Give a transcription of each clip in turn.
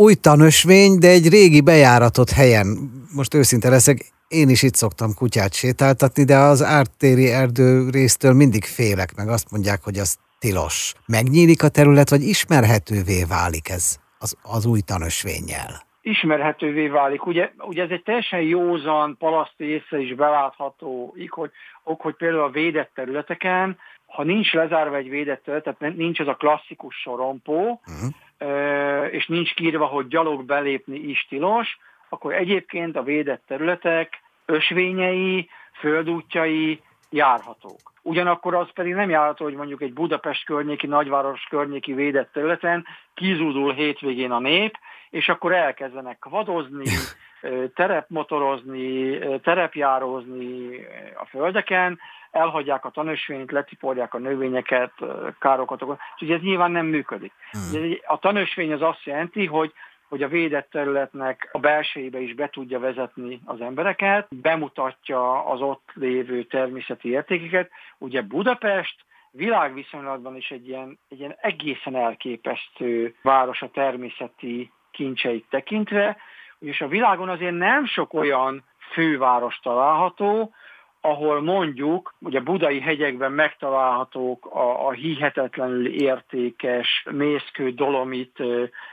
új tanösvény, de egy régi bejáratott helyen. Most őszinte leszek, én is itt szoktam kutyát sétáltatni, de az ártéri erdő résztől mindig félek, meg azt mondják, hogy az tilos. Megnyílik a terület, vagy ismerhetővé válik ez az, az új tanösvényel? ismerhetővé válik. Ugye, ugye ez egy teljesen józan, palaszti észre is belátható hogy, ok, hogy például a védett területeken, ha nincs lezárva egy védett terület, tehát nincs ez a klasszikus sorompó, uh-huh. és nincs kírva, hogy gyalog belépni is tilos, akkor egyébként a védett területek ösvényei, földútjai járhatók. Ugyanakkor az pedig nem járható, hogy mondjuk egy Budapest környéki, nagyváros környéki védett területen kizúdul hétvégén a nép, és akkor elkezdenek vadozni, terepmotorozni, terepjárózni a földeken, elhagyják a tanösvényt, letiporják a növényeket, károkat okoz. Úgyhogy ez nyilván nem működik. Hmm. A tanösvény az azt jelenti, hogy hogy a védett területnek a belsejébe is be tudja vezetni az embereket, bemutatja az ott lévő természeti értékeket. Ugye Budapest világviszonylatban is egy ilyen, egy ilyen egészen elképesztő város a természeti kincseit tekintve, és a világon azért nem sok olyan főváros található, ahol mondjuk, ugye budai hegyekben megtalálhatók a, a hihetetlenül értékes mészkő, dolomit,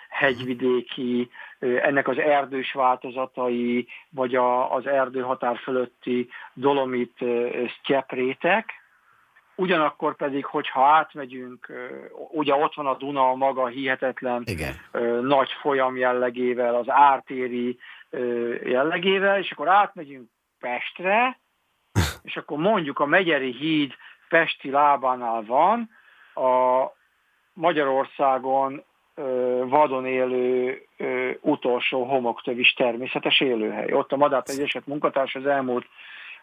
hegyvidéki, ennek az erdős változatai, vagy a, az erdőhatár fölötti dolomit sztyeprétek, Ugyanakkor pedig, hogyha átmegyünk, ugye ott van a Duna a maga hihetetlen Igen. nagy folyam jellegével, az ártéri jellegével, és akkor átmegyünk Pestre, és akkor mondjuk a Megyeri híd Pesti lábánál van, a Magyarországon vadon élő utolsó homoktövis természetes élőhely. Ott a Madár Egyeset munkatárs az elmúlt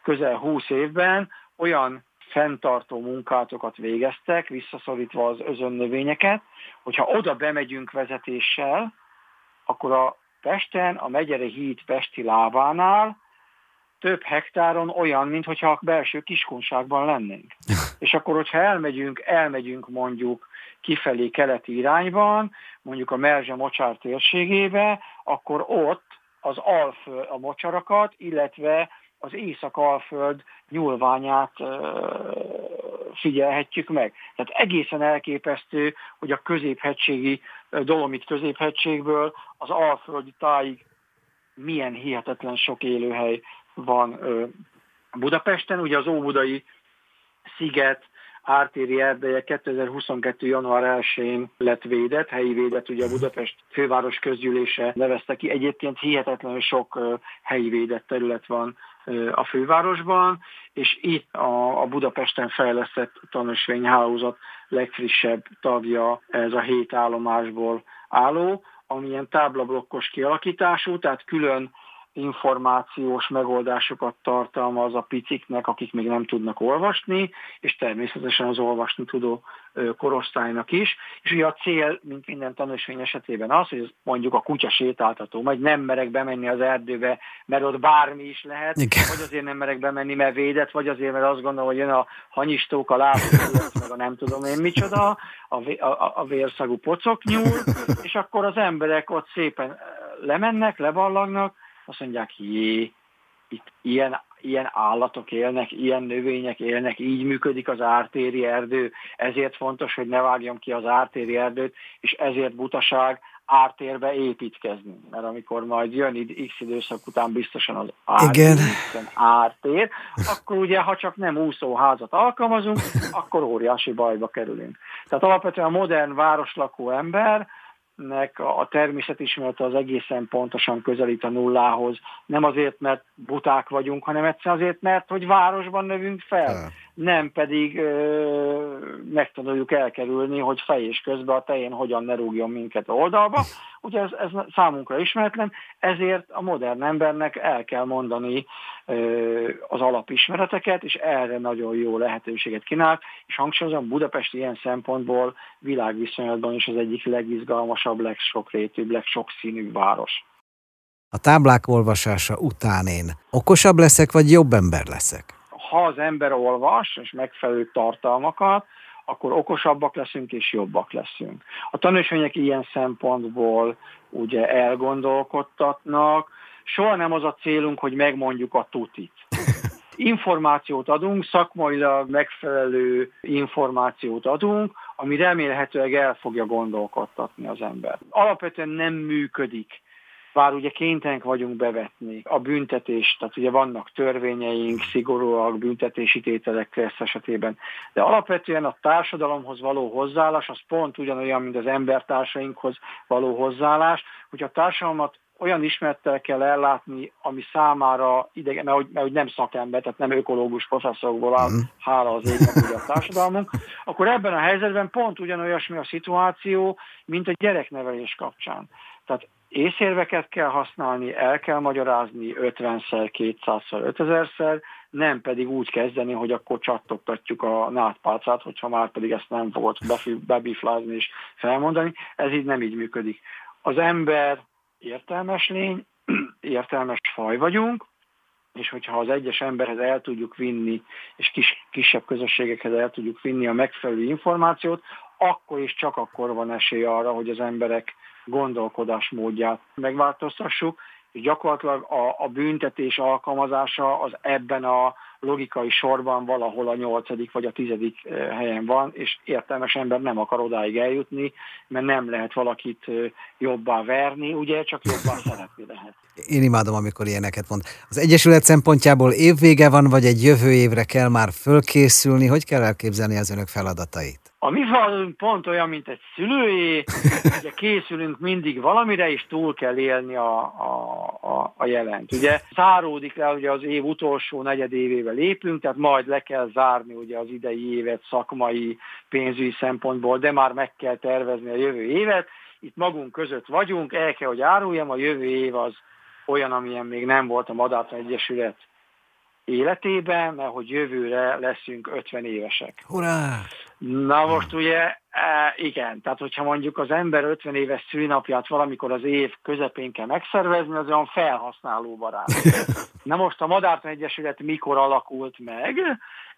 közel 20 évben olyan fenntartó munkátokat végeztek, visszaszorítva az özönnövényeket, hogyha oda bemegyünk vezetéssel, akkor a Pesten, a Megyeri híd Pesti lábánál több hektáron olyan, mintha a belső kiskunságban lennénk. És akkor, hogyha elmegyünk, elmegyünk mondjuk kifelé keleti irányban, mondjuk a Merzse mocsár térségébe, akkor ott az alföld, a mocsarakat, illetve az Észak-Alföld nyúlványát figyelhetjük meg. Tehát egészen elképesztő, hogy a középhegységi, Dolomit középhegységből az Alföldi tájig milyen hihetetlen sok élőhely van Budapesten. Ugye az Óbudai sziget, ártéri erdeje 2022. január 1-én lett védett, helyi védett, ugye a Budapest főváros közgyűlése nevezte ki. Egyébként hihetetlenül sok helyi védett terület van a fővárosban, és itt a, a Budapesten fejlesztett tanúsvényhálózat legfrissebb tagja ez a hét állomásból álló, amilyen táblablokkos kialakítású, tehát külön információs megoldásokat tartalmaz a piciknek, akik még nem tudnak olvasni, és természetesen az olvasni tudó korosztálynak is. És ugye a cél, mint minden tanúsvény esetében az, hogy mondjuk a kutya sétáltató, vagy nem merek bemenni az erdőbe, mert ott bármi is lehet, Igen. vagy azért nem merek bemenni, mert védett, vagy azért, mert azt gondolom, hogy jön a hanyistók, a lábok, meg a nem tudom én micsoda, a, a, a vérszagú pocoknyúl, és akkor az emberek ott szépen lemennek, leballagnak, azt mondják, jé, itt ilyen, ilyen állatok élnek, ilyen növények élnek, így működik az ártéri erdő, ezért fontos, hogy ne vágjam ki az ártéri erdőt, és ezért butaság ártérbe építkezni. Mert amikor majd jön X időszak után biztosan az ártér, ártér, akkor ugye, ha csak nem úszóházat alkalmazunk, akkor óriási bajba kerülünk. Tehát alapvetően a modern városlakó ember, nek a természetismerete az egészen pontosan közelít a nullához. Nem azért, mert buták vagyunk, hanem egyszerűen azért, mert hogy városban növünk fel. Nem pedig ö, megtanuljuk elkerülni, hogy fejés közben a tején hogyan ne rúgjon minket oldalba. Ugye ez, ez számunkra ismeretlen, ezért a modern embernek el kell mondani ö, az alapismereteket, és erre nagyon jó lehetőséget kínál, és hangsúlyozom, Budapest ilyen szempontból világviszonylatban is az egyik legizgalmasabb, legsokrétűbb, legsokszínűbb város. A táblák olvasása után én okosabb leszek, vagy jobb ember leszek? Ha az ember olvas, és megfelelő tartalmakat, akkor okosabbak leszünk és jobbak leszünk. A tanúsvények ilyen szempontból ugye elgondolkodtatnak, soha nem az a célunk, hogy megmondjuk a tutit. Információt adunk, szakmailag megfelelő információt adunk, ami remélhetőleg el fogja gondolkodtatni az ember. Alapvetően nem működik bár ugye kénytelenek vagyunk bevetni a büntetést, tehát ugye vannak törvényeink, szigorúak büntetési tételek kressz esetében, de alapvetően a társadalomhoz való hozzáállás az pont ugyanolyan, mint az embertársainkhoz való hozzáállás, hogy a társadalmat olyan ismerettel kell ellátni, ami számára idegen, mert, mert nem szakember, tehát nem ökológus professzorokból áll, mm. hála az égnek a társadalmunk, akkor ebben a helyzetben pont ugyanolyasmi a szituáció, mint a gyereknevelés kapcsán. Tehát észérveket kell használni, el kell magyarázni 50-szer, 200-szer, 5000-szer, nem pedig úgy kezdeni, hogy akkor csattogtatjuk a nátpálcát, hogyha már pedig ezt nem fogod bebiflázni és felmondani. Ez így nem így működik. Az ember értelmes lény, értelmes faj vagyunk, és hogyha az egyes emberhez el tudjuk vinni, és kis, kisebb közösségekhez el tudjuk vinni a megfelelő információt, akkor is csak akkor van esély arra, hogy az emberek gondolkodásmódját megváltoztassuk, és gyakorlatilag a, a büntetés alkalmazása az ebben a logikai sorban valahol a nyolcadik vagy a tizedik eh, helyen van, és értelmes ember nem akar odáig eljutni, mert nem lehet valakit eh, jobbá verni, ugye, csak jobbá szeretni lehet. Én imádom, amikor ilyeneket mond. Az Egyesület szempontjából évvége van, vagy egy jövő évre kell már fölkészülni? Hogy kell elképzelni az önök feladatait? A mi faladunk pont olyan, mint egy szülőé, ugye készülünk mindig valamire, és túl kell élni a, a, a, a jelent. Ugye záródik le, ugye az év utolsó negyedévébe lépünk, tehát majd le kell zárni ugye az idei évet szakmai, pénzügyi szempontból, de már meg kell tervezni a jövő évet. Itt magunk között vagyunk, el kell, hogy áruljam, a jövő év az olyan, amilyen még nem volt a Madárta Egyesület életében, mert hogy jövőre leszünk 50 évesek. Hurrá! Na most ugye, e, igen, tehát hogyha mondjuk az ember 50 éves szülinapját valamikor az év közepén kell megszervezni, az olyan felhasználó barát. Na most a Madártan Egyesület mikor alakult meg?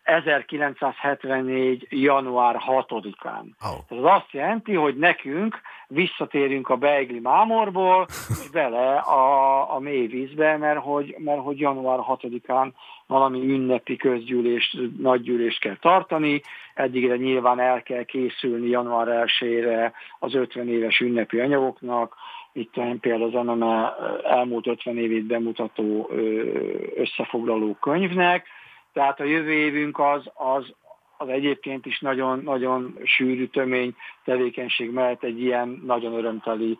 1974. január 6-án. Oh. Ez azt jelenti, hogy nekünk visszatérünk a Beigli Mámorból, és bele a, a mély vízbe, mert hogy, mert hogy január 6-án valami ünnepi közgyűlést, nagygyűlést kell tartani, eddigre nyilván el kell készülni január 1-ére az 50 éves ünnepi anyagoknak, itt például az NME elmúlt 50 évét bemutató összefoglaló könyvnek, tehát a jövő évünk az, az, az egyébként is nagyon, nagyon sűrű, tömény tevékenység mellett egy ilyen nagyon örömteli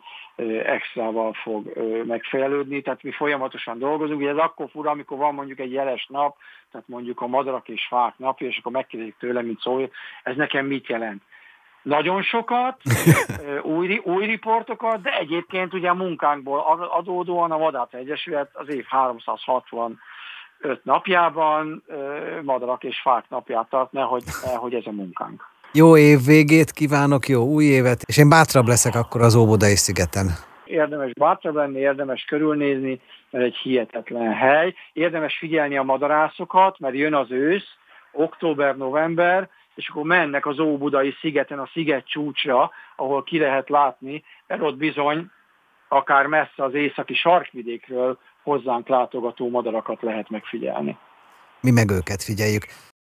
extrával fog megfejlődni. Tehát mi folyamatosan dolgozunk. Ugye ez akkor fura, amikor van mondjuk egy jeles nap, tehát mondjuk a madarak és fák napja, és akkor megkérdezik tőlem, mint szól, ez nekem mit jelent? Nagyon sokat, új, új riportokat, de egyébként ugye a munkánkból adódóan a Vadát Egyesület az év 360 öt napjában madarak és fák napját tart, nehogy, nehogy ez a munkánk. Jó év végét kívánok, jó új évet, és én bátrabb leszek akkor az Óbodai szigeten. Érdemes bátrabb lenni, érdemes körülnézni, mert egy hihetetlen hely. Érdemes figyelni a madarászokat, mert jön az ősz, október-november, és akkor mennek az Óbudai szigeten, a sziget csúcsra, ahol ki lehet látni, mert ott bizony akár messze az északi sarkvidékről hozzánk látogató madarakat lehet megfigyelni. Mi meg őket figyeljük.